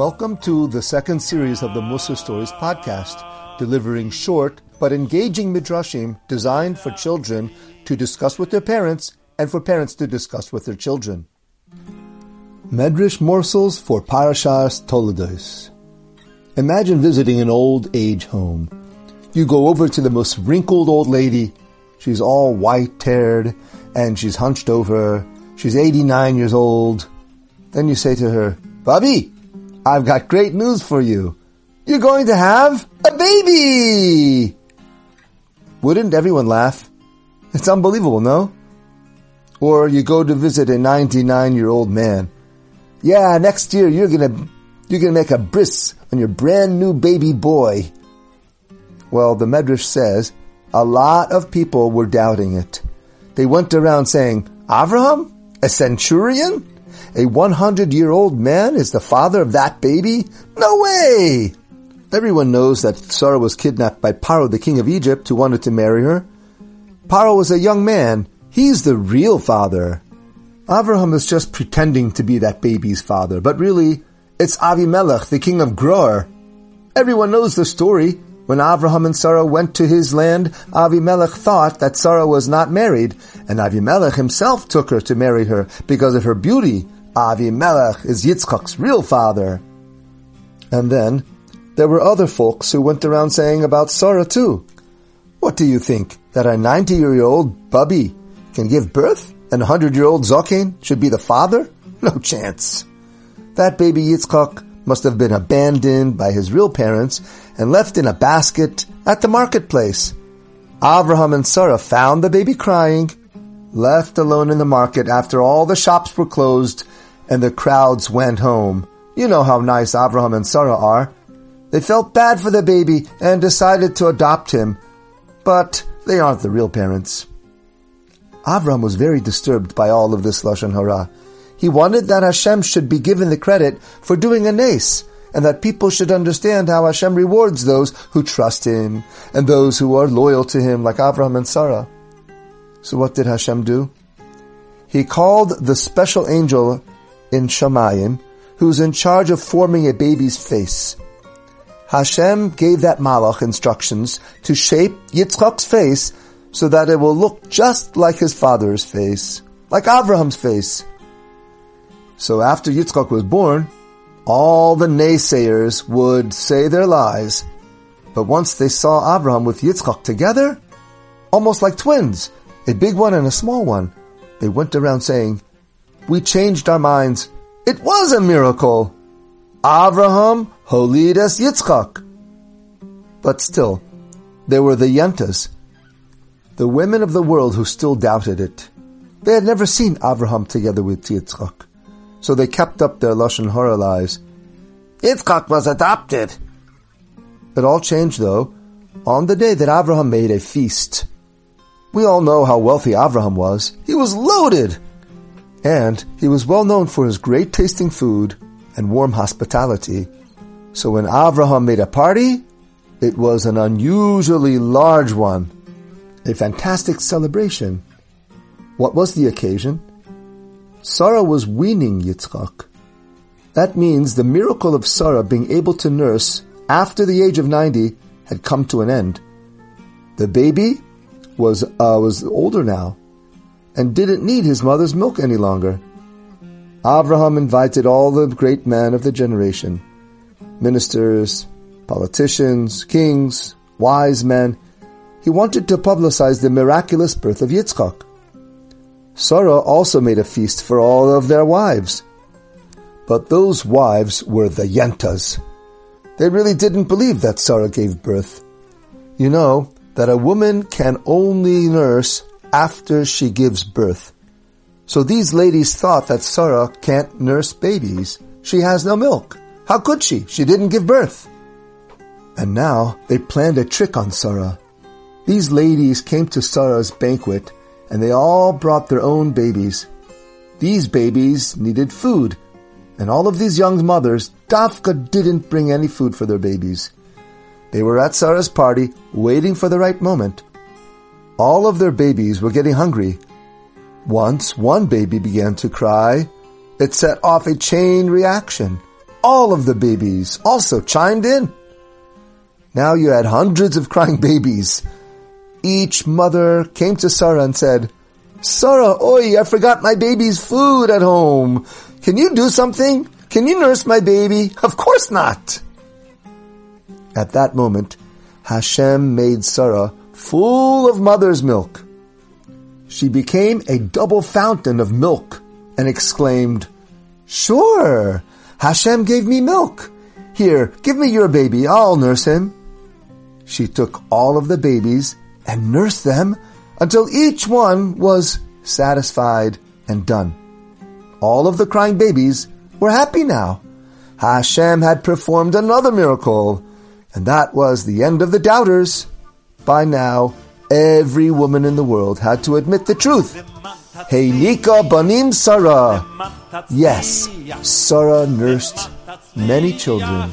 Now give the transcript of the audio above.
Welcome to the second series of the Mussar Stories podcast, delivering short but engaging midrashim designed for children to discuss with their parents and for parents to discuss with their children. Medrash morsels for Parashas Toledos. Imagine visiting an old age home. You go over to the most wrinkled old lady. She's all white-haired and she's hunched over. She's 89 years old. Then you say to her, Bobby, I've got great news for you. You're going to have a baby! Wouldn't everyone laugh? It's unbelievable, no? Or you go to visit a 99 year old man. Yeah, next year you're gonna, you're gonna make a bris on your brand new baby boy. Well, the Medrash says a lot of people were doubting it. They went around saying, Avraham? A centurion? A 100 year old man is the father of that baby? No way! Everyone knows that Sarah was kidnapped by Paro, the king of Egypt, who wanted to marry her. Paro was a young man. He's the real father. Avraham is just pretending to be that baby's father, but really, it's Avimelech, the king of Gerar. Everyone knows the story. When Avraham and Sarah went to his land, Avimelech thought that Sarah was not married, and Avimelech himself took her to marry her because of her beauty. Avimelech is Yitzchak's real father. And then, there were other folks who went around saying about Sarah too. What do you think? That a 90 year old bubby can give birth? And a 100 year old Zokin should be the father? No chance. That baby Yitzchak must have been abandoned by his real parents and left in a basket at the marketplace. Avraham and Sarah found the baby crying, left alone in the market after all the shops were closed and the crowds went home. You know how nice Avraham and Sarah are. They felt bad for the baby and decided to adopt him, but they aren't the real parents. Avram was very disturbed by all of this Lashon Hara. He wanted that Hashem should be given the credit for doing a nace, and that people should understand how Hashem rewards those who trust Him, and those who are loyal to Him, like Avram and Sarah. So what did Hashem do? He called the special angel in Shamayim, who's in charge of forming a baby's face. Hashem gave that malach instructions to shape Yitzchak's face so that it will look just like his father's face, like Avraham's face. So after Yitzchak was born, all the naysayers would say their lies. But once they saw Avraham with Yitzchak together, almost like twins, a big one and a small one, they went around saying, We changed our minds. It was a miracle. Avraham Holidas Yitzchak. But still, there were the Yentas, the women of the world who still doubted it. They had never seen Avraham together with Yitzchak, so they kept up their Lashon Hara lies. Yitzchak was adopted. It all changed though on the day that Avraham made a feast. We all know how wealthy Avraham was. He was loaded! And he was well known for his great tasting food and warm hospitality. So when Avraham made a party, it was an unusually large one, a fantastic celebration. What was the occasion? Sarah was weaning Yitzchak. That means the miracle of Sarah being able to nurse after the age of 90 had come to an end. The baby was, uh, was older now and didn't need his mother's milk any longer. Abraham invited all the great men of the generation, ministers, politicians, kings, wise men. He wanted to publicize the miraculous birth of Yitzchak. Sarah also made a feast for all of their wives. But those wives were the Yentas. They really didn't believe that Sarah gave birth. You know that a woman can only nurse after she gives birth. So these ladies thought that Sarah can't nurse babies. She has no milk. How could she? She didn't give birth. And now they planned a trick on Sarah. These ladies came to Sarah's banquet and they all brought their own babies. These babies needed food, and all of these young mothers, Dafka didn't bring any food for their babies. They were at Sarah's party, waiting for the right moment. All of their babies were getting hungry, once one baby began to cry, it set off a chain reaction. all of the babies also chimed in. Now you had hundreds of crying babies. Each mother came to Sarah and said, Sarah, oi, I forgot my baby's food at home. Can you do something? Can you nurse my baby? Of course not. At that moment, Hashem made Sarah full of mother's milk. She became a double fountain of milk and exclaimed, Sure, Hashem gave me milk. Here, give me your baby, I'll nurse him. She took all of the babies and nursed them until each one was satisfied and done. All of the crying babies were happy now. Hashem had performed another miracle, and that was the end of the doubters. By now, every woman in the world had to admit the truth. Heinika banim Sarah. Yes, Sarah nursed many children.